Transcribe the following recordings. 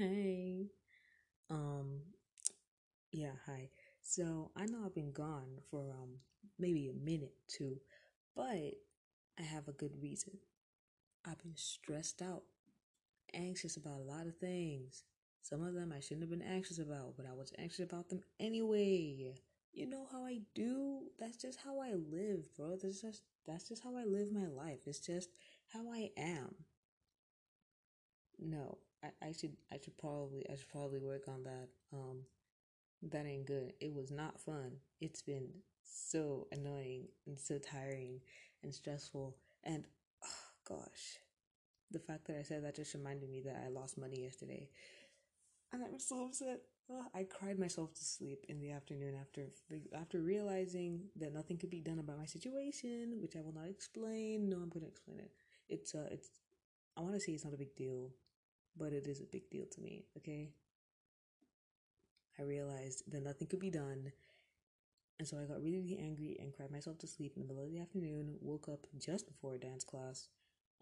Hey. Um, yeah, hi. So I know I've been gone for um maybe a minute too, but I have a good reason. I've been stressed out, anxious about a lot of things. Some of them I shouldn't have been anxious about, but I was anxious about them anyway. You know how I do? That's just how I live, bro. That's just that's just how I live my life. It's just how I am. No, I, I should I should probably I should probably work on that. Um, that ain't good. It was not fun. It's been so annoying and so tiring and stressful. And oh gosh, the fact that I said that just reminded me that I lost money yesterday, and I'm so upset. Oh, I cried myself to sleep in the afternoon after after realizing that nothing could be done about my situation, which I will not explain. No, I'm gonna explain it. It's uh, it's I want to say it's not a big deal, but it is a big deal to me. Okay, I realized that nothing could be done. And so I got really, really angry and cried myself to sleep in the middle of the afternoon. Woke up just before dance class.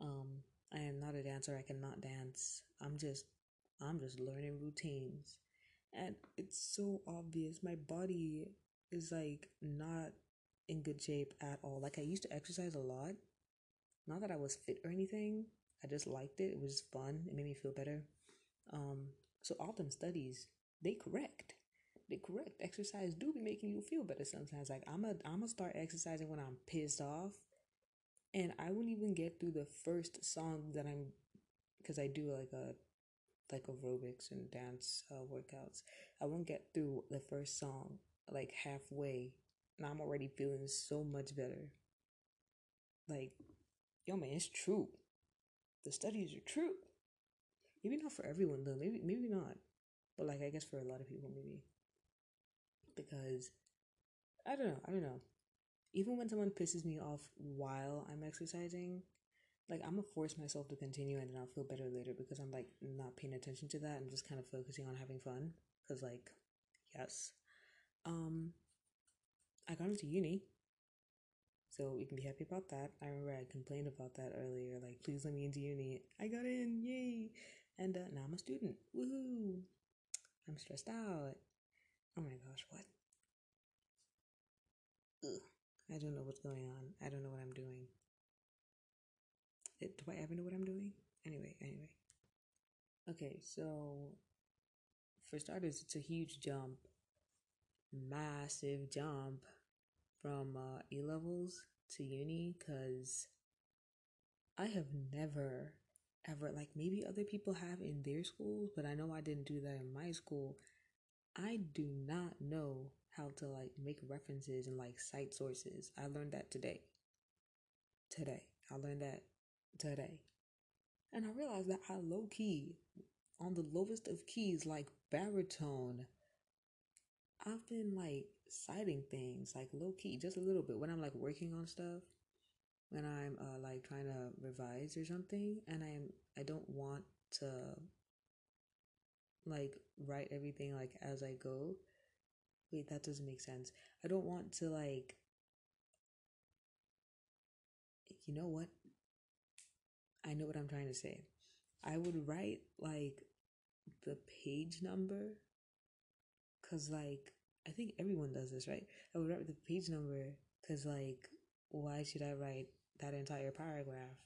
Um, I am not a dancer. I cannot dance. I'm just, I'm just learning routines, and it's so obvious. My body is like not in good shape at all. Like I used to exercise a lot. Not that I was fit or anything. I just liked it. It was fun. It made me feel better. Um, so all them studies they correct. They correct. Exercise do be making you feel better sometimes. Like I'm a I'm gonna start exercising when I'm pissed off, and I wouldn't even get through the first song that I'm, because I do like a like aerobics and dance uh, workouts. I won't get through the first song like halfway, and I'm already feeling so much better. Like, yo man, it's true. The studies are true. Maybe not for everyone though. Maybe maybe not. But like I guess for a lot of people maybe. Because I don't know, I don't know. Even when someone pisses me off while I'm exercising, like I'm gonna force myself to continue and then I'll feel better later because I'm like not paying attention to that and just kind of focusing on having fun. Cause like, yes. Um I got into uni. So we can be happy about that. I remember I complained about that earlier, like please let me into uni. I got in, yay! And uh, now I'm a student. Woohoo! I'm stressed out. Oh my gosh, what? Ugh. I don't know what's going on. I don't know what I'm doing. It, do I ever know what I'm doing? Anyway, anyway. Okay, so for starters, it's a huge jump, massive jump from uh, E levels to uni because I have never, ever, like maybe other people have in their schools, but I know I didn't do that in my school. I do not know how to like make references and like cite sources. I learned that today. Today. I learned that today. And I realized that I low key, on the lowest of keys, like baritone, I've been like citing things like low key, just a little bit when I'm like working on stuff, when I'm uh, like trying to revise or something, and I'm I don't want to like write everything like as I go. Wait, that doesn't make sense. I don't want to like you know what? I know what I'm trying to say. I would write like the page number cuz like I think everyone does this, right? I would write the page number cuz like why should I write that entire paragraph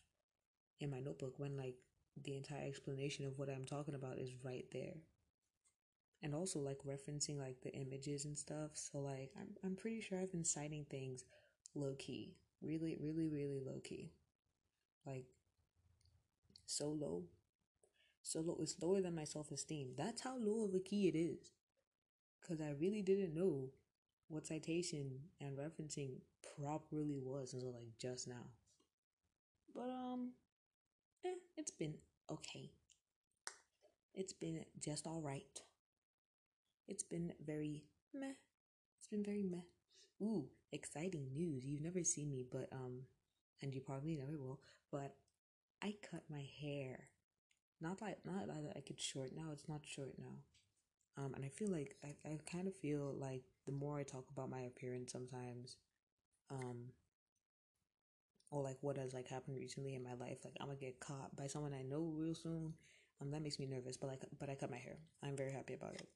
in my notebook when like the entire explanation of what I'm talking about is right there? and also like referencing like the images and stuff. So like I'm I'm pretty sure I've been citing things low key, really really really low key, like so low, so low. It's lower than my self esteem. That's how low of a key it is, because I really didn't know what citation and referencing properly was until like just now. But um, eh, it's been okay. It's been just all right. It's been very meh. It's been very meh. Ooh, exciting news. You've never seen me, but, um, and you probably never will, but I cut my hair. Not like, not that I could short now, it's not short now. Um, and I feel like, I, I kind of feel like the more I talk about my appearance sometimes, um, or like what has like happened recently in my life, like I'm gonna get caught by someone I know real soon. Um, that makes me nervous, but like, but I cut my hair. I'm very happy about it.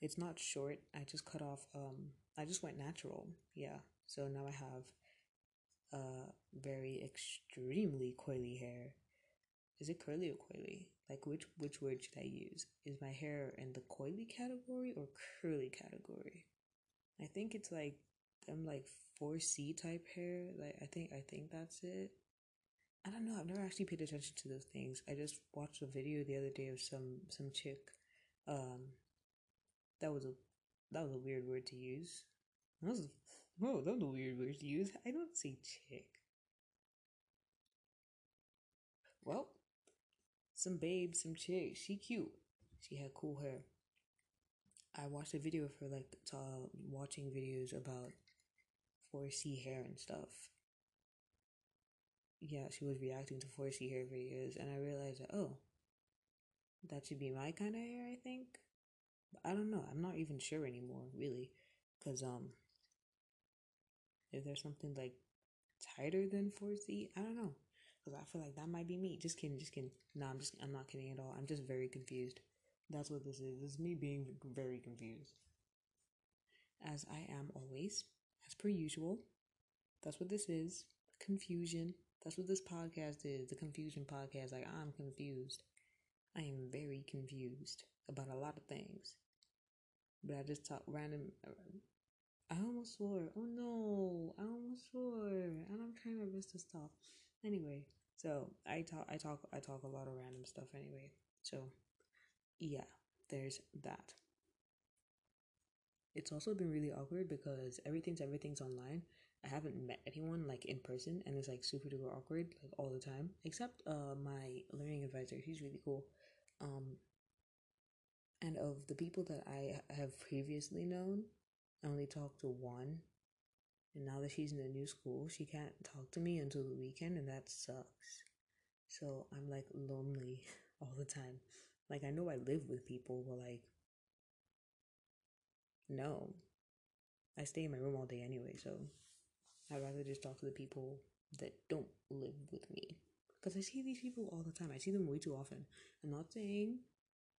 It's not short. I just cut off. Um, I just went natural. Yeah. So now I have, uh, very extremely coily hair. Is it curly or coily? Like which which word should I use? Is my hair in the coily category or curly category? I think it's like I'm like 4C type hair. Like I think I think that's it. I don't know. I've never actually paid attention to those things. I just watched a video the other day of some some chick. Um, that was a that was a weird word to use. That was oh that was a weird word to use. I don't say chick. Well, some babe, some chick. She cute. She had cool hair. I watched a video of her like uh, watching videos about 4C hair and stuff. Yeah, she was reacting to 4C hair videos, and I realized that oh, that should be my kind of hair. I think, I don't know. I'm not even sure anymore, really, because um, if there's something like tighter than 4C, I don't know because I feel like that might be me. Just kidding, just kidding. No, I'm just I'm not kidding at all. I'm just very confused. That's what this is. This is me being very confused. As I am always, as per usual. That's what this is. Confusion. That's what this podcast is. The confusion podcast. Like I'm confused. I am very confused about a lot of things. But I just talk random uh, I almost swore. Oh no, I almost swore, and I'm trying my best to stop. Anyway, so I talk, I talk, I talk a lot of random stuff anyway. So, yeah, there's that. It's also been really awkward because everything's everything's online. I haven't met anyone like in person, and it's like super duper awkward like all the time. Except uh my learning advisor, he's really cool. Um, and of the people that I have previously known, I only talked to one and now that she's in a new school, she can't talk to me until the weekend, and that sucks. So I'm like lonely all the time. Like, I know I live with people, but like, no. I stay in my room all day anyway, so I'd rather just talk to the people that don't live with me. Because I see these people all the time. I see them way too often. I'm not saying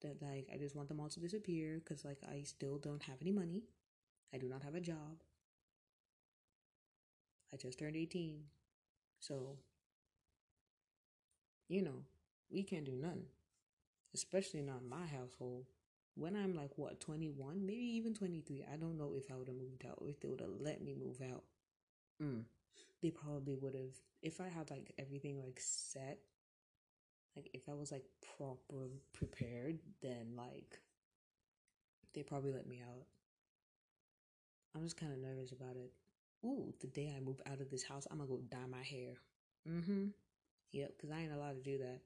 that, like, I just want them all to disappear, because, like, I still don't have any money. I do not have a job. I just turned 18. So, you know, we can't do nothing. Especially not in my household. When I'm like, what, 21? Maybe even 23. I don't know if I would have moved out, or if they would have let me move out. Mm. They probably would have. If I had like everything like set, like if I was like proper prepared, then like they probably let me out. I'm just kind of nervous about it ooh, the day I move out of this house, I'm gonna go dye my hair. Mm-hmm. Yep, because I ain't allowed to do that.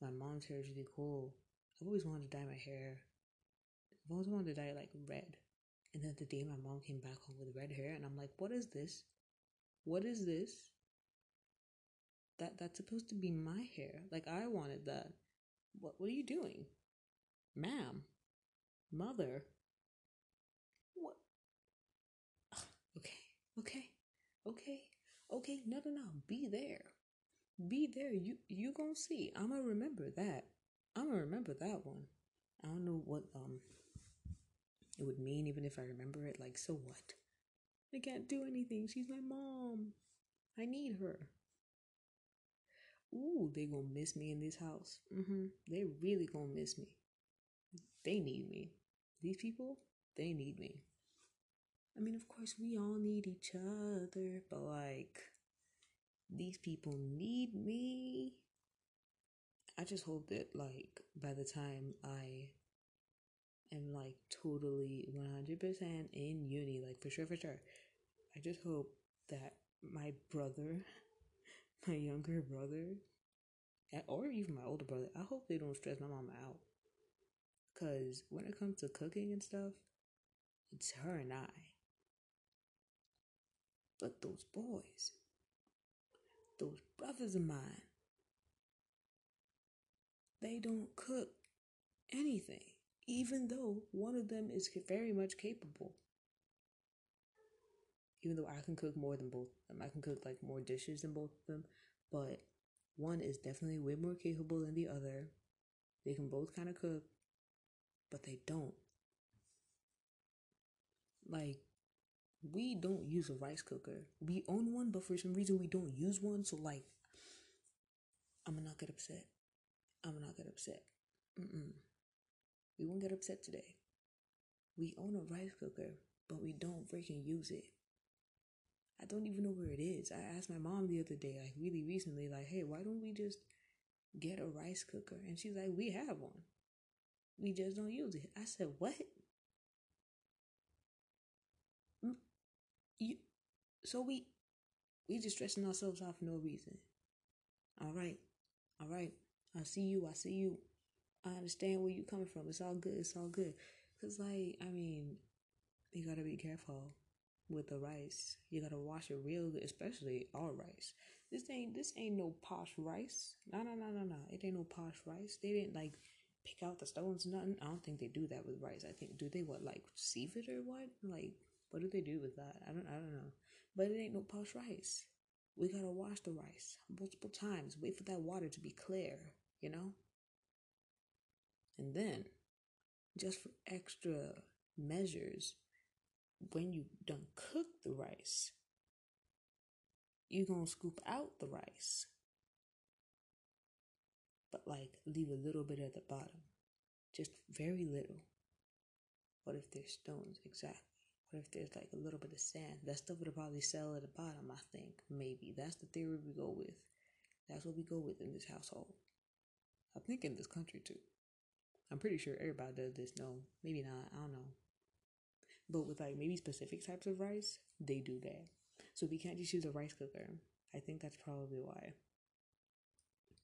My mom's hair is really cool. I've always wanted to dye my hair. I've always wanted to dye it like red. And then the day my mom came back home with red hair, and I'm like, what is this? What is this? That that's supposed to be my hair. Like I wanted that. What what are you doing? Ma'am. Mother. Okay, okay, okay. No, no, no. Be there. Be there. You you gonna see. I'm gonna remember that. I'm gonna remember that one. I don't know what um it would mean even if I remember it. Like, so what? I can't do anything. She's my mom. I need her. Ooh, they gonna miss me in this house. Mm-hmm. They really gonna miss me. They need me. These people, they need me. I mean, of course, we all need each other, but like, these people need me. I just hope that, like, by the time I am like totally 100% in uni, like, for sure, for sure, I just hope that my brother, my younger brother, or even my older brother, I hope they don't stress my mom out. Because when it comes to cooking and stuff, it's her and I. But those boys, those brothers of mine, they don't cook anything, even though one of them is very much capable. Even though I can cook more than both of them, I can cook like more dishes than both of them, but one is definitely way more capable than the other. They can both kind of cook, but they don't. Like, we don't use a rice cooker. We own one, but for some reason we don't use one. So, like, I'm gonna not get upset. I'm gonna not get upset. Mm-mm. We won't get upset today. We own a rice cooker, but we don't freaking use it. I don't even know where it is. I asked my mom the other day, like really recently, like, hey, why don't we just get a rice cooker? And she's like, we have one. We just don't use it. I said, what? Mm, you, so we we just stressing ourselves out for no reason. All right, all right. I see you. I see you. I understand where you coming from. It's all good. It's all good. Cause like I mean, you gotta be careful with the rice. You gotta wash it real good, especially our rice. This ain't this ain't no posh rice. No no no no no. It ain't no posh rice. They didn't like pick out the stones, nothing. I don't think they do that with rice. I think do they what like sieve it or what? Like what do they do with that? I don't I don't know. But it ain't no posh rice. We gotta wash the rice multiple times. Wait for that water to be clear, you know? And then, just for extra measures, when you done cook the rice, you gonna scoop out the rice. But like leave a little bit at the bottom. Just very little. What if there's stones? Exactly. What if there's like a little bit of sand? That stuff would probably settle at the bottom, I think. Maybe. That's the theory we go with. That's what we go with in this household. I think in this country too. I'm pretty sure everybody does this. No, maybe not. I don't know. But with like maybe specific types of rice, they do that. So we can't just use a rice cooker. I think that's probably why.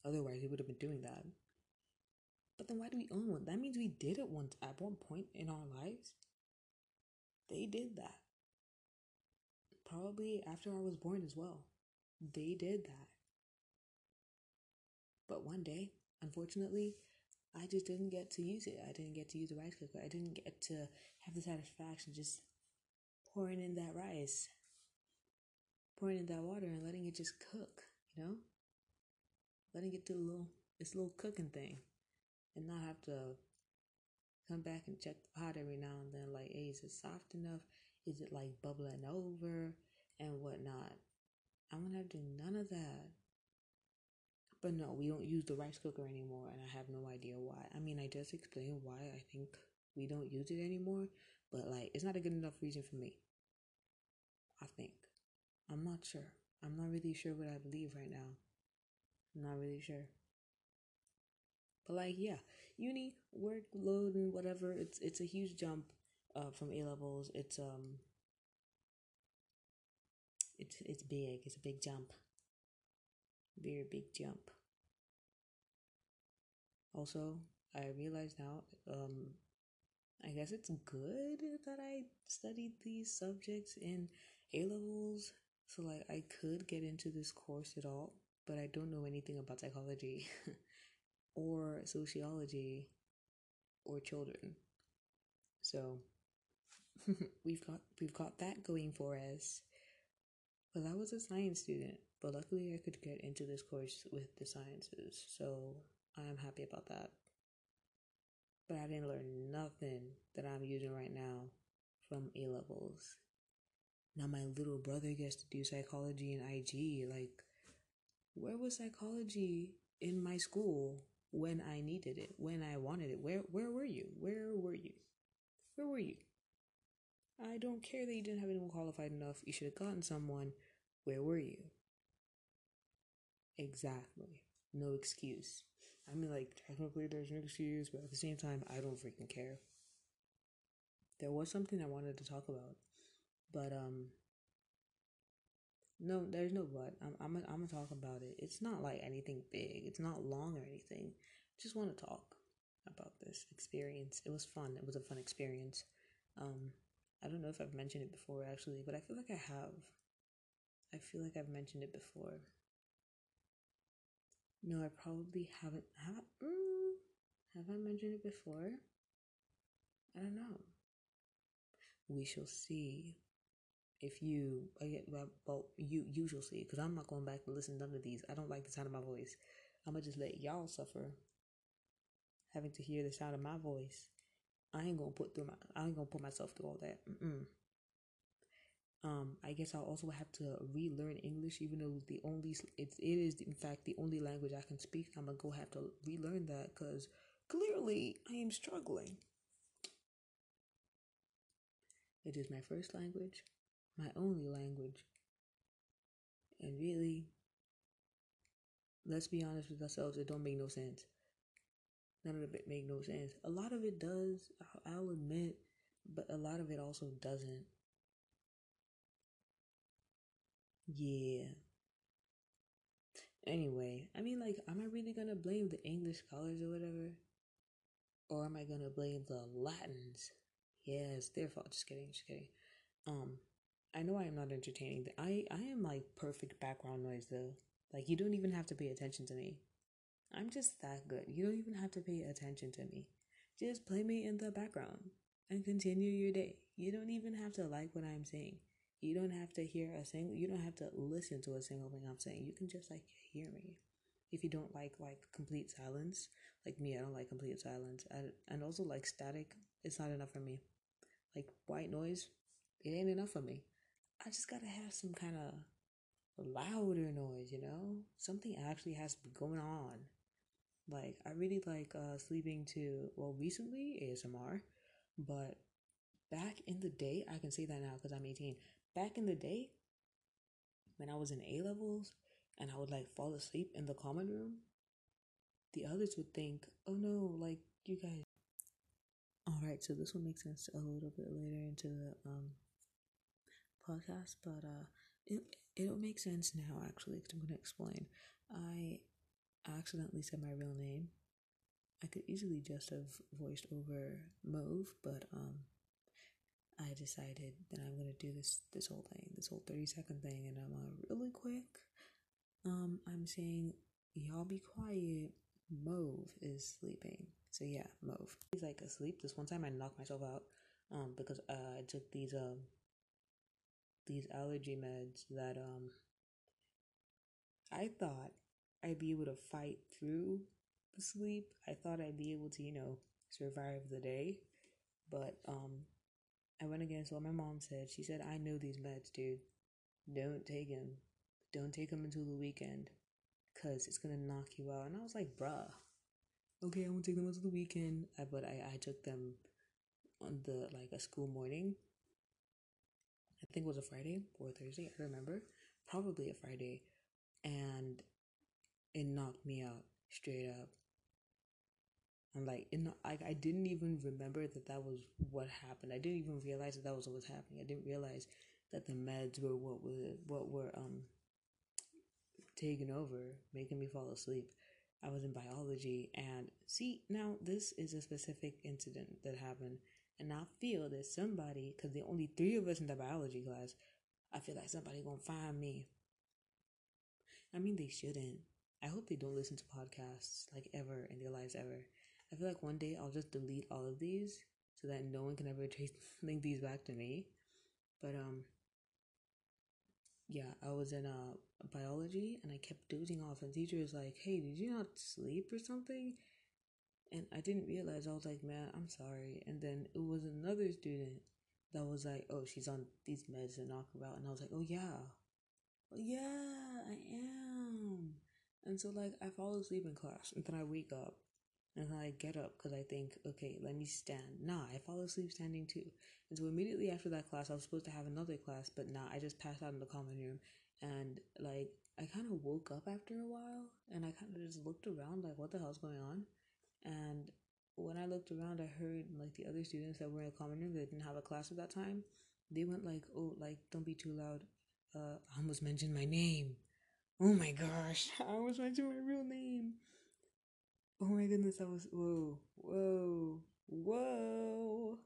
Otherwise, we would have been doing that. But then why do we own one? That means we did it once at one point in our lives. They did that. Probably after I was born as well. They did that. But one day, unfortunately, I just didn't get to use it. I didn't get to use the rice cooker. I didn't get to have the satisfaction just pouring in that rice, pouring in that water, and letting it just cook. You know, letting it do a little this little cooking thing, and not have to come back and check the pot every now and then. Like, hey, is it soft enough? Is it like bubbling over and whatnot? I want to do none of that. But no, we don't use the rice cooker anymore, and I have no idea why. I mean, I just explained why I think we don't use it anymore, but like, it's not a good enough reason for me. I think. I'm not sure. I'm not really sure what I believe right now. I'm not really sure. But like, yeah, uni workload and whatever. It's it's a huge jump uh, from A levels. It's um, it's it's big. It's a big jump very big jump. Also, I realize now, um, I guess it's good that I studied these subjects in A levels. So, like, I could get into this course at all, but I don't know anything about psychology or sociology or children. So, we've got we've got that going for us. Well, I was a science student, but luckily I could get into this course with the sciences, so I am happy about that. But I didn't learn nothing that I'm using right now from A levels. Now my little brother gets to do psychology and IG. Like, where was psychology in my school when I needed it, when I wanted it? Where where were you? Where were you? Where were you? I don't care that you didn't have anyone qualified enough. You should have gotten someone. Where were you? Exactly. No excuse. I mean, like, technically there's no excuse, but at the same time, I don't freaking care. There was something I wanted to talk about, but, um, no, there's no but. I'm, I'm, I'm gonna talk about it. It's not like anything big, it's not long or anything. Just want to talk about this experience. It was fun. It was a fun experience. Um, I don't know if I've mentioned it before actually, but I feel like I have. I feel like I've mentioned it before. No, I probably haven't. Have mm, have I mentioned it before? I don't know. We shall see. If you, well, well you usually because I'm not going back to listen to none of these. I don't like the sound of my voice. I'm gonna just let y'all suffer. having to hear the sound of my voice. I ain't gonna put through my I ain't gonna put myself through all that. Mm-mm. Um, I guess I'll also have to relearn English, even though the only it's it is in fact the only language I can speak. I'm gonna go have to relearn that because clearly I am struggling. It is my first language, my only language, and really, let's be honest with ourselves. It don't make no sense. None of it make no sense. A lot of it does. I'll admit, but a lot of it also doesn't. Yeah. Anyway, I mean, like, am I really gonna blame the English scholars or whatever? Or am I gonna blame the Latins? Yeah, it's their fault. Just kidding, just kidding. Um, I know I am not entertaining. I I am like perfect background noise though. Like you don't even have to pay attention to me. I'm just that good. You don't even have to pay attention to me. Just play me in the background and continue your day. You don't even have to like what I'm saying. You don't have to hear a single you don't have to listen to a single thing I'm saying. You can just like hear me. If you don't like like complete silence, like me, I don't like complete silence. I, and also like static, it's not enough for me. Like white noise, it ain't enough for me. I just gotta have some kind of louder noise, you know? Something actually has to be going on. Like I really like uh sleeping to well recently ASMR, but back in the day, I can say that now because I'm 18 back in the day when I was in A levels and I would like fall asleep in the common room, the others would think, oh no, like you guys. Alright, so this will make sense a little bit later into the um podcast, but uh it it'll make sense now actually because I'm gonna explain. I accidentally said my real name. I could easily just have voiced over Mauve, but um I decided that I'm gonna do this this whole thing, this whole 30 second thing, and I'm uh, really quick. Um, I'm saying y'all be quiet. Mauve is sleeping. So yeah, Mauve. He's like asleep. This one time I knocked myself out um because uh, I took these um these allergy meds that um I thought I'd be able to fight through the sleep. I thought I'd be able to, you know, survive the day. But um I went against what my mom said. She said, I know these meds, dude. Don't take them. Don't take them until the weekend. Because it's going to knock you out. And I was like, bruh. Okay, going to take them until the weekend. I, but I, I took them on the, like, a school morning. I think it was a Friday or a Thursday. I remember. Probably a Friday. And it knocked me out straight up. And like, in like, I didn't even remember that that was what happened. I didn't even realize that that was what was happening. I didn't realize that the meds were what were what were um taking over, making me fall asleep. I was in biology, and see now this is a specific incident that happened, and I feel that somebody, because the only three of us in the biology class, I feel like somebody gonna find me. I mean, they shouldn't. I hope they don't listen to podcasts like ever in their lives ever. I feel like one day I'll just delete all of these so that no one can ever trace link these back to me. But um yeah, I was in uh biology and I kept dozing off and teacher was like, Hey, did you not sleep or something? And I didn't realize I was like, Man, I'm sorry and then it was another student that was like, Oh, she's on these meds and knock her out and I was like, Oh yeah. Oh yeah, I am. And so like I fall asleep in class and then I wake up and then I get up because I think, okay, let me stand. Nah, I fall asleep standing too. And so immediately after that class, I was supposed to have another class, but nah, I just passed out in the common room. And like, I kind of woke up after a while and I kind of just looked around, like, what the hell's going on? And when I looked around, I heard like the other students that were in the common room that didn't have a class at that time. They went like, oh, like, don't be too loud. Uh, I almost mentioned my name. Oh my gosh, I almost mentioned my real name. Oh my goodness, I was whoa, whoa, whoa.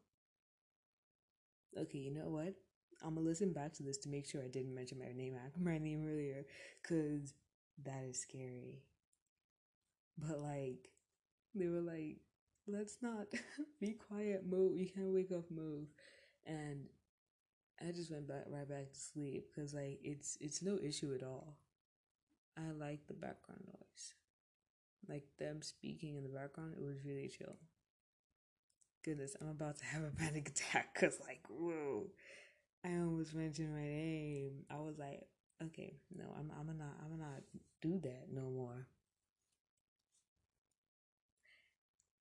Okay, you know what? I'm gonna listen back to this to make sure I didn't mention my name my name earlier, cause that is scary. But like, they were like, "Let's not be quiet, Mauve. You can't wake up, Mauve." And I just went back right back to sleep because like it's it's no issue at all. I like the background noise. like them speaking in the background, it was really chill. Goodness, I'm about to have a panic attack because, like, whoa, I almost mentioned my name. I was like, okay, no, I'm, I'm gonna, I'm gonna not do that no more.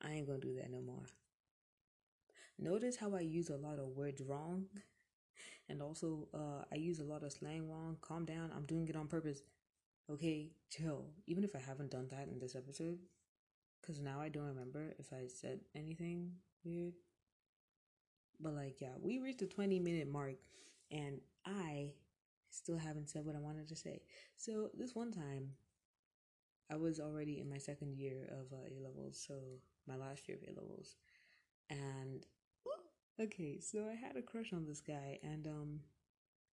I ain't gonna do that no more. Notice how I use a lot of words wrong, and also uh, I use a lot of slang wrong. Calm down. I'm doing it on purpose. Okay, chill. Even if I haven't done that in this episode, because now I don't remember if I said anything weird. But like, yeah, we reached the 20 minute mark, and I still haven't said what I wanted to say. So this one time, I was already in my second year of uh, A levels, so my last year of A levels, and okay, so I had a crush on this guy, and um,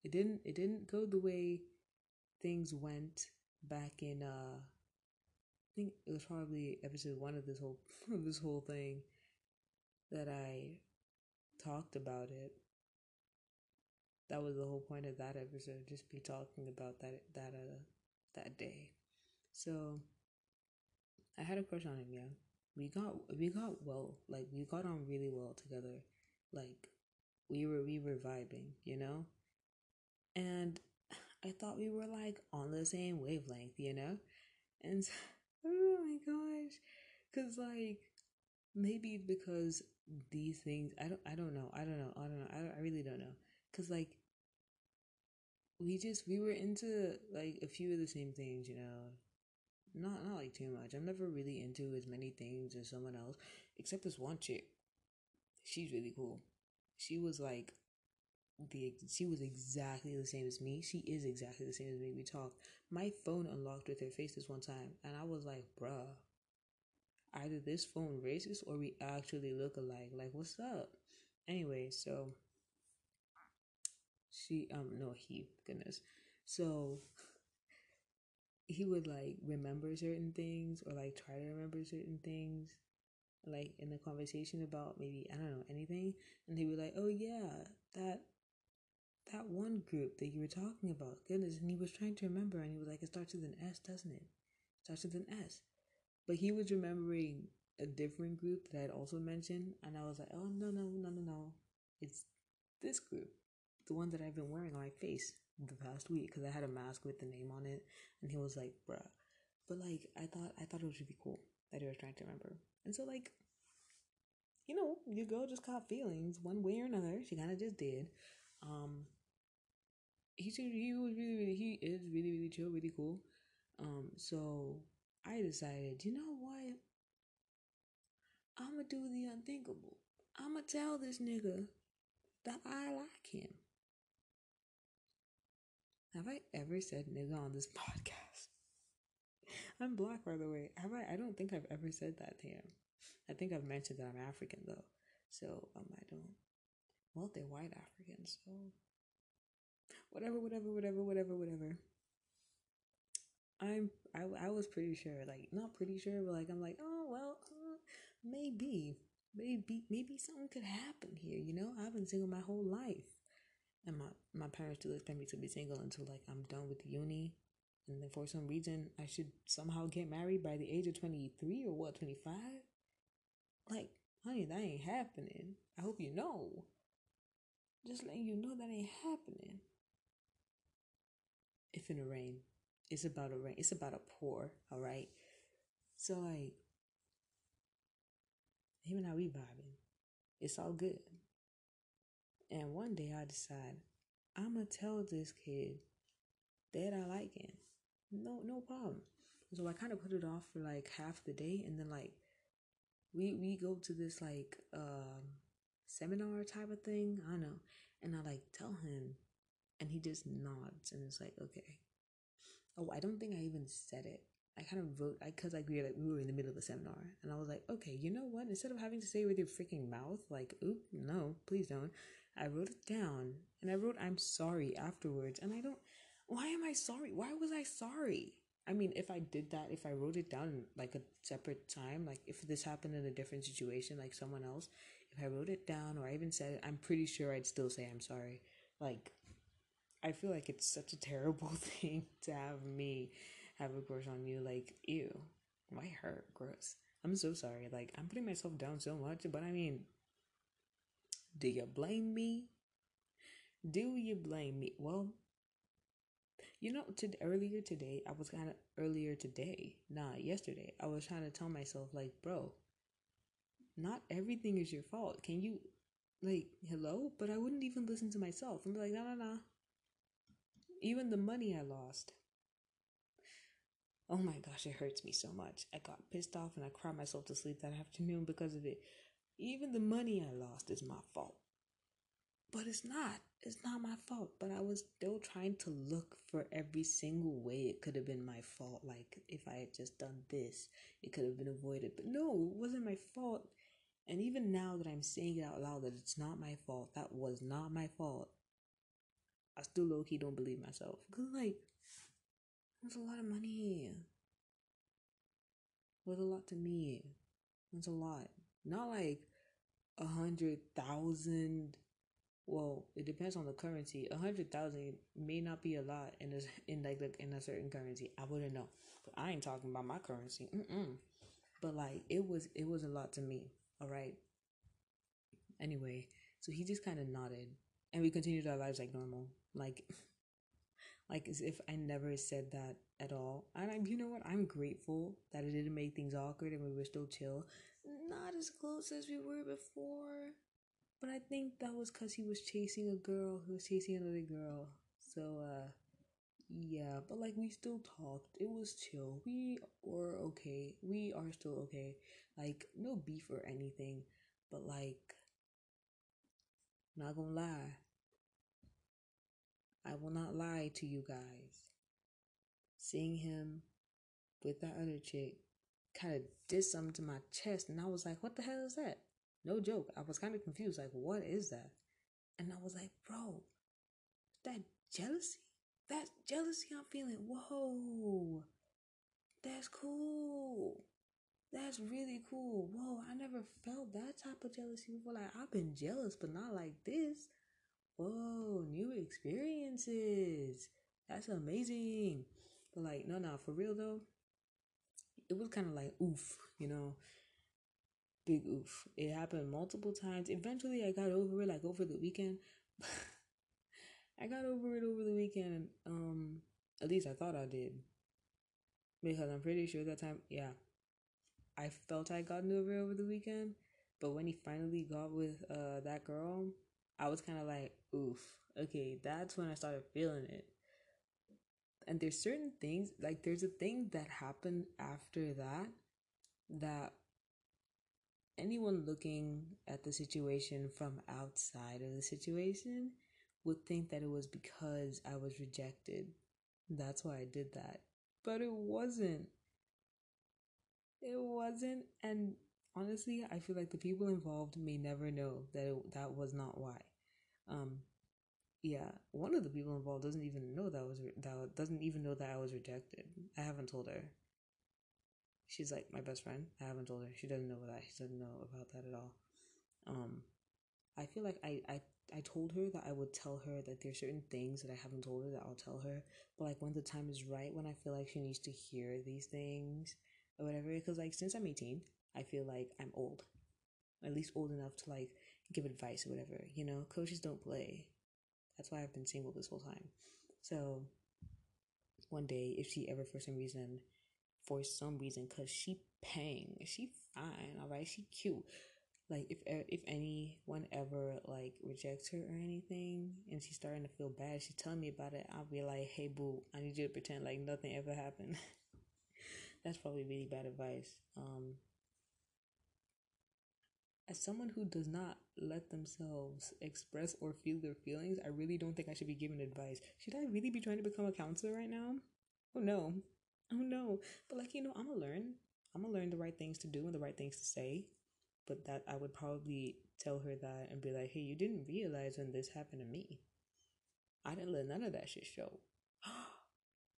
it didn't it didn't go the way things went back in uh I think it was probably episode one of this whole of this whole thing that I talked about it. That was the whole point of that episode, just be talking about that that uh that day. So I had a crush on him, yeah. We got we got well, like we got on really well together. Like we were we were vibing, you know? And I thought we were like on the same wavelength, you know? And oh my gosh. Cause like maybe because these things I don't I don't know. I don't know. I don't know. I, I really don't know. Cause like we just we were into like a few of the same things, you know. Not not like too much. I'm never really into as many things as someone else, except this one chick. She's really cool. She was like the she was exactly the same as me. She is exactly the same as me. We talked. My phone unlocked with her face this one time, and I was like, "Bruh, either this phone racist or we actually look alike. Like, what's up?" Anyway, so she um no he goodness, so he would like remember certain things or like try to remember certain things like in the conversation about maybe I don't know anything, and he'd like, "Oh yeah, that that one group that you were talking about. Goodness, and he was trying to remember, and he was like, "It starts with an S, doesn't it? It starts with an S." But he was remembering a different group that I had also mentioned, and I was like, "Oh no, no, no, no, no! It's this group, the one that I've been wearing on my face the past week because I had a mask with the name on it." And he was like, "Bruh," but like I thought, I thought it was really cool that he was trying to remember, and so like you know, your girl just caught feelings one way or another. She kind of just did. Um, he he was really really he is really really chill, really cool. Um, so I decided, you know what? I'ma do the unthinkable. I'ma tell this nigga that I like him. Have I ever said nigga on this podcast? I'm black, by the way. Have I? I don't think I've ever said that to him. I think I've mentioned that I'm African though, so um, I don't. Well, they're white Africans, so whatever, whatever, whatever, whatever, whatever. I'm I, I was pretty sure, like not pretty sure, but like I'm like, oh well, uh, maybe, maybe, maybe something could happen here. You know, I've been single my whole life, and my my parents still expect me to be single until like I'm done with uni, and then for some reason I should somehow get married by the age of twenty three or what twenty five. Like, honey, that ain't happening. I hope you know. Just letting you know that ain't happening. If in a rain, it's about a rain. It's about a pour. All right. So like, and I we vibing. It's all good. And one day I decide I'ma tell this kid that I like him. No, no problem. So I kind of put it off for like half the day, and then like we we go to this like um seminar type of thing. I don't know. And I like tell him and he just nods and it's like, okay. Oh, I don't think I even said it. I kind of wrote I cause I agree like we were in the middle of the seminar and I was like, okay, you know what? Instead of having to say it with your freaking mouth, like, oop, no, please don't. I wrote it down and I wrote I'm sorry afterwards and I don't why am I sorry? Why was I sorry? I mean, if I did that, if I wrote it down like a separate time, like if this happened in a different situation, like someone else, if I wrote it down or I even said it, I'm pretty sure I'd still say I'm sorry. Like, I feel like it's such a terrible thing to have me have a crush on you. Like, ew. My hurt, gross. I'm so sorry. Like I'm putting myself down so much, but I mean, do you blame me? Do you blame me? Well, you know, to, earlier today, I was kind of earlier today, not yesterday. I was trying to tell myself, like, bro, not everything is your fault. Can you, like, hello? But I wouldn't even listen to myself. I'm like, no, no, no. Even the money I lost. Oh my gosh, it hurts me so much. I got pissed off and I cried myself to sleep that afternoon because of it. Even the money I lost is my fault. But it's not. It's not my fault. But I was still trying to look for every single way it could have been my fault. Like if I had just done this, it could have been avoided. But no, it wasn't my fault. And even now that I'm saying it out loud that it's not my fault, that was not my fault. I still low key don't believe myself. Cause like there's a lot of money. It was a lot to me. It's a lot. Not like a hundred thousand well, it depends on the currency. A hundred thousand may not be a lot in a, in like, like in a certain currency. I wouldn't know. But I ain't talking about my currency. Mm-mm. But like it was it was a lot to me. All right. Anyway, so he just kind of nodded, and we continued our lives like normal, like like as if I never said that at all. And I, you know what? I'm grateful that it didn't make things awkward and we were still chill. Not as close as we were before but I think that was because he was chasing a girl who was chasing another girl. So, uh, yeah, but like we still talked. It was chill. We were okay. We are still okay. Like, no beef or anything. But like, not gonna lie. I will not lie to you guys. Seeing him with that other chick kind of did something to my chest, and I was like, what the hell is that? No joke. I was kind of confused. Like, what is that? And I was like, bro, that jealousy. That jealousy I'm feeling. Whoa. That's cool. That's really cool. Whoa, I never felt that type of jealousy before. Like, I've been jealous, but not like this. Whoa, new experiences. That's amazing. But, like, no, no, for real though, it was kind of like, oof, you know? big oof. It happened multiple times. Eventually, I got over it, like over the weekend. I got over it over the weekend. Um, at least I thought I did, because I'm pretty sure that time, yeah, I felt I got over it over the weekend. But when he finally got with uh that girl, I was kind of like, oof. Okay, that's when I started feeling it. And there's certain things like there's a thing that happened after that that anyone looking at the situation from outside of the situation would think that it was because I was rejected. That's why I did that. But it wasn't. It wasn't. And honestly, I feel like the people involved may never know that it, that was not why. Um, yeah, one of the people involved doesn't even know that was re- that doesn't even know that I was rejected. I haven't told her she's like my best friend. I haven't told her. She doesn't know that. She doesn't know about that at all. Um, I feel like I, I I told her that I would tell her that there's certain things that I haven't told her that I'll tell her. But like when the time is right, when I feel like she needs to hear these things or whatever, because like since I'm 18, I feel like I'm old, at least old enough to like give advice or whatever. You know, coaches don't play. That's why I've been single this whole time. So one day, if she ever for some reason for some reason because she paying she fine all right she cute. Like if if anyone ever like rejects her or anything and she's starting to feel bad she tell me about it i'll be like hey boo i need you to pretend like nothing ever happened. That's probably really bad advice. Um as someone who does not let themselves express or feel their feelings i really don't think i should be giving advice. Should i really be trying to become a counselor right now? Oh no. Oh no. But like you know i'm gonna learn. I'm gonna learn the right things to do and the right things to say. But that i would probably tell her that and be like hey you didn't realize when this happened to me. I didn't let none of that shit show.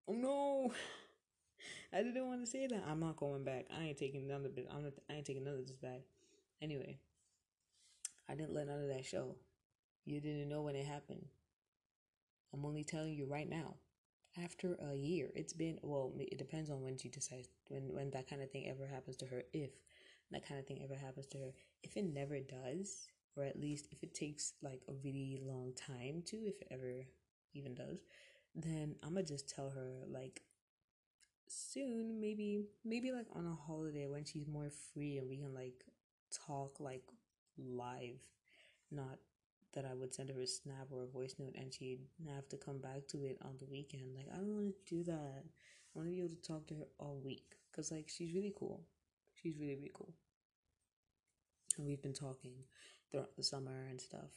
Oh no. I didn't want to say that. I'm not going back. I ain't taking none of i'm not i ain't taking none of this back anyway i didn't let none of that show you didn't know when it happened i'm only telling you right now after a year. It's been well, it depends on when she decides when when that kind of thing ever happens to her. If that kind of thing ever happens to her, if it never does, or at least if it takes like a really long time to, if it ever even does, then I'm gonna just tell her like soon, maybe maybe like on a holiday when she's more free and we can like talk like live, not that I would send her a snap or a voice note and she'd have to come back to it on the weekend. Like, I don't want to do that. I want to be able to talk to her all week because, like, she's really cool. She's really, really cool. And we've been talking throughout the summer and stuff.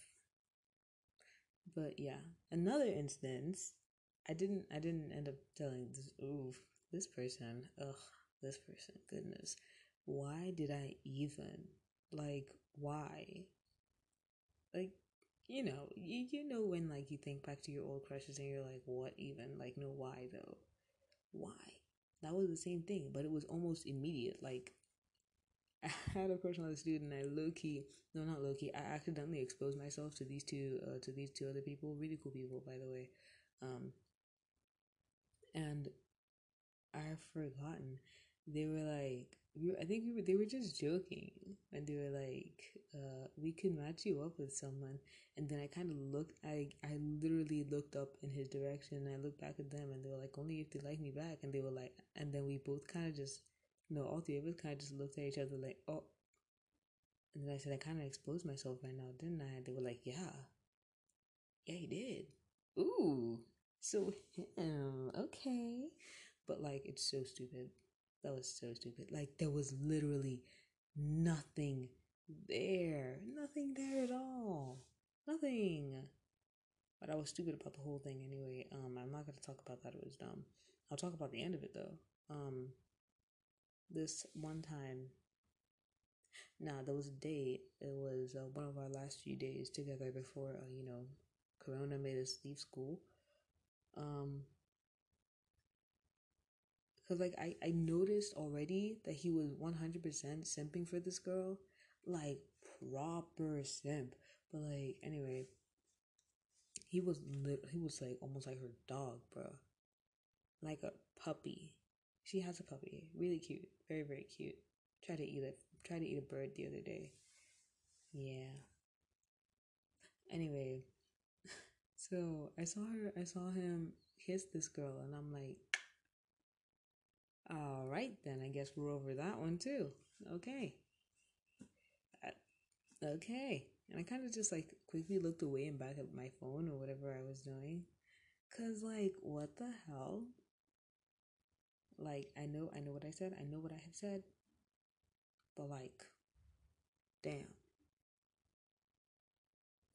But yeah, another instance, I didn't, I didn't end up telling this. Ooh, this person. Ugh, this person. Goodness, why did I even like? Why? Like you know, you, you know when like you think back to your old crushes and you're like, what even? Like, no, why though? Why? That was the same thing, but it was almost immediate. Like, I had a crush on a student. I low key, no, not low key. I accidentally exposed myself to these two, uh, to these two other people. Really cool people, by the way. Um, and I've forgotten. They were like, I think we were, they were just joking, and they were like, uh, "We can match you up with someone." And then I kind of looked, I I literally looked up in his direction, and I looked back at them, and they were like, "Only if they like me back." And they were like, and then we both kind of just, no, all three of us kind of just looked at each other like, "Oh." And then I said, "I kind of exposed myself right now, didn't I?" And they were like, "Yeah, yeah, he did." Ooh, so him, okay, but like it's so stupid that was so stupid. Like there was literally nothing there. Nothing there at all. Nothing. But I was stupid about the whole thing anyway. Um, I'm not gonna talk about that. It was dumb. I'll talk about the end of it though. Um, this one time. Now there was a day. It was uh, one of our last few days together before uh, you know, Corona made us leave school. Um, Cause like I, I noticed already that he was 100% simping for this girl. Like proper simp. But like anyway, he was lit he was like almost like her dog, bro. Like a puppy. She has a puppy. Really cute. Very, very cute. Tried to eat it. Tried to eat a bird the other day. Yeah. Anyway, so I saw her I saw him kiss this girl and I'm like all right, then I guess we're over that one too. Okay. Uh, okay. And I kind of just like quickly looked away and back at my phone or whatever I was doing. Cause like, what the hell? Like, I know, I know what I said. I know what I have said. But like, damn.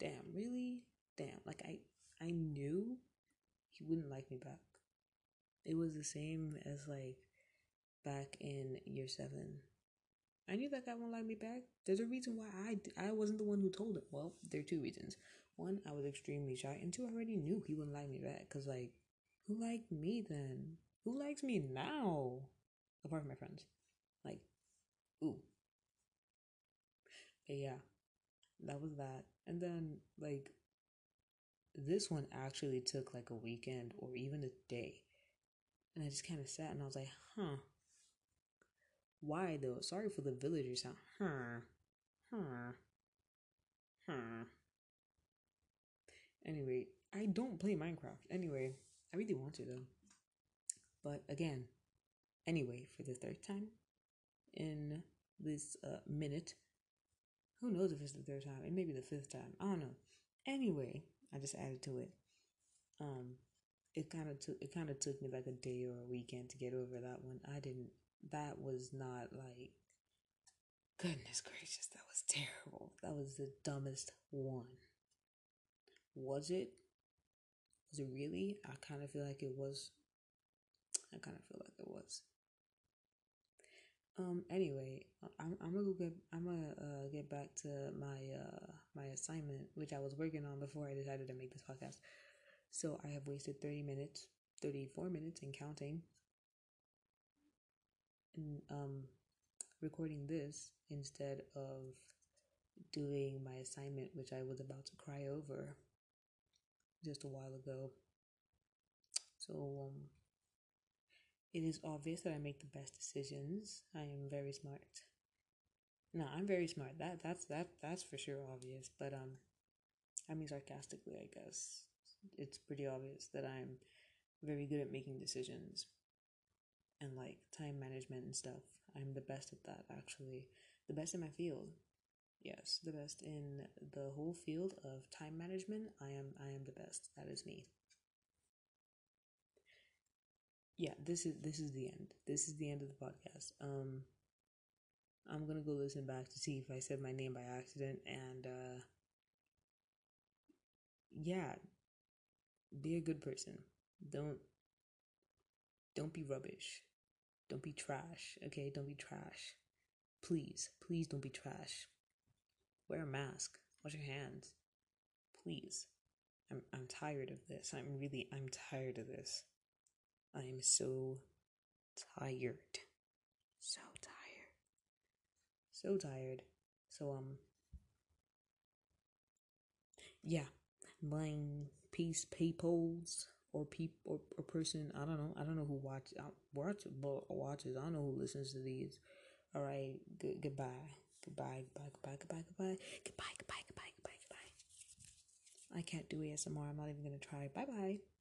Damn, really? Damn. Like, I, I knew he wouldn't like me back. It was the same as like back in year seven. I knew that guy won't like me back. There's a reason why I, I wasn't the one who told him. Well, there are two reasons. One, I was extremely shy, and two, I already knew he wouldn't like me back. Cause like, who liked me then? Who likes me now? Apart from my friends, like, ooh. But yeah, that was that. And then like, this one actually took like a weekend or even a day, and I just kind of sat and I was like, huh why though? Sorry for the villager sound. Huh. Huh. Huh. Anyway, I don't play Minecraft. Anyway, I really want to though. But again, anyway, for the third time in this uh, minute, who knows if it's the third time? It may be the fifth time. I don't know. Anyway, I just added to it. Um, it kind of took it kind of took me like a day or a weekend to get over that one. I didn't that was not like goodness gracious that was terrible. That was the dumbest one. Was it? Was it really? I kind of feel like it was. I kind of feel like it was. Um anyway i'm, I'm gonna go get i'm gonna uh, get back to my uh my assignment which i was working on before i decided to make this podcast. So i have wasted 30 minutes 34 minutes and counting um, recording this instead of doing my assignment, which I was about to cry over just a while ago. So um, it is obvious that I make the best decisions. I am very smart. No, I'm very smart. That that's that that's for sure obvious. But um, I mean sarcastically, I guess it's pretty obvious that I'm very good at making decisions and like time management and stuff. I'm the best at that actually. The best in my field. Yes, the best in the whole field of time management. I am I am the best. That is me. Yeah, this is this is the end. This is the end of the podcast. Um I'm gonna go listen back to see if I said my name by accident and uh yeah, be a good person. Don't don't be rubbish. Don't be trash. Okay, don't be trash. Please, please don't be trash. Wear a mask. Wash your hands. Please. I'm I'm tired of this. I'm really I'm tired of this. I am so tired. So tired. So tired. So um yeah, buying peace peoples or peep or, or person I don't know I don't know who watch uh, watch watches I don't know who listens to these. All right, good goodbye. Goodbye, goodbye, goodbye, goodbye, goodbye, goodbye, goodbye, goodbye, goodbye, goodbye. I can't do ASMR. I'm not even gonna try. Bye bye.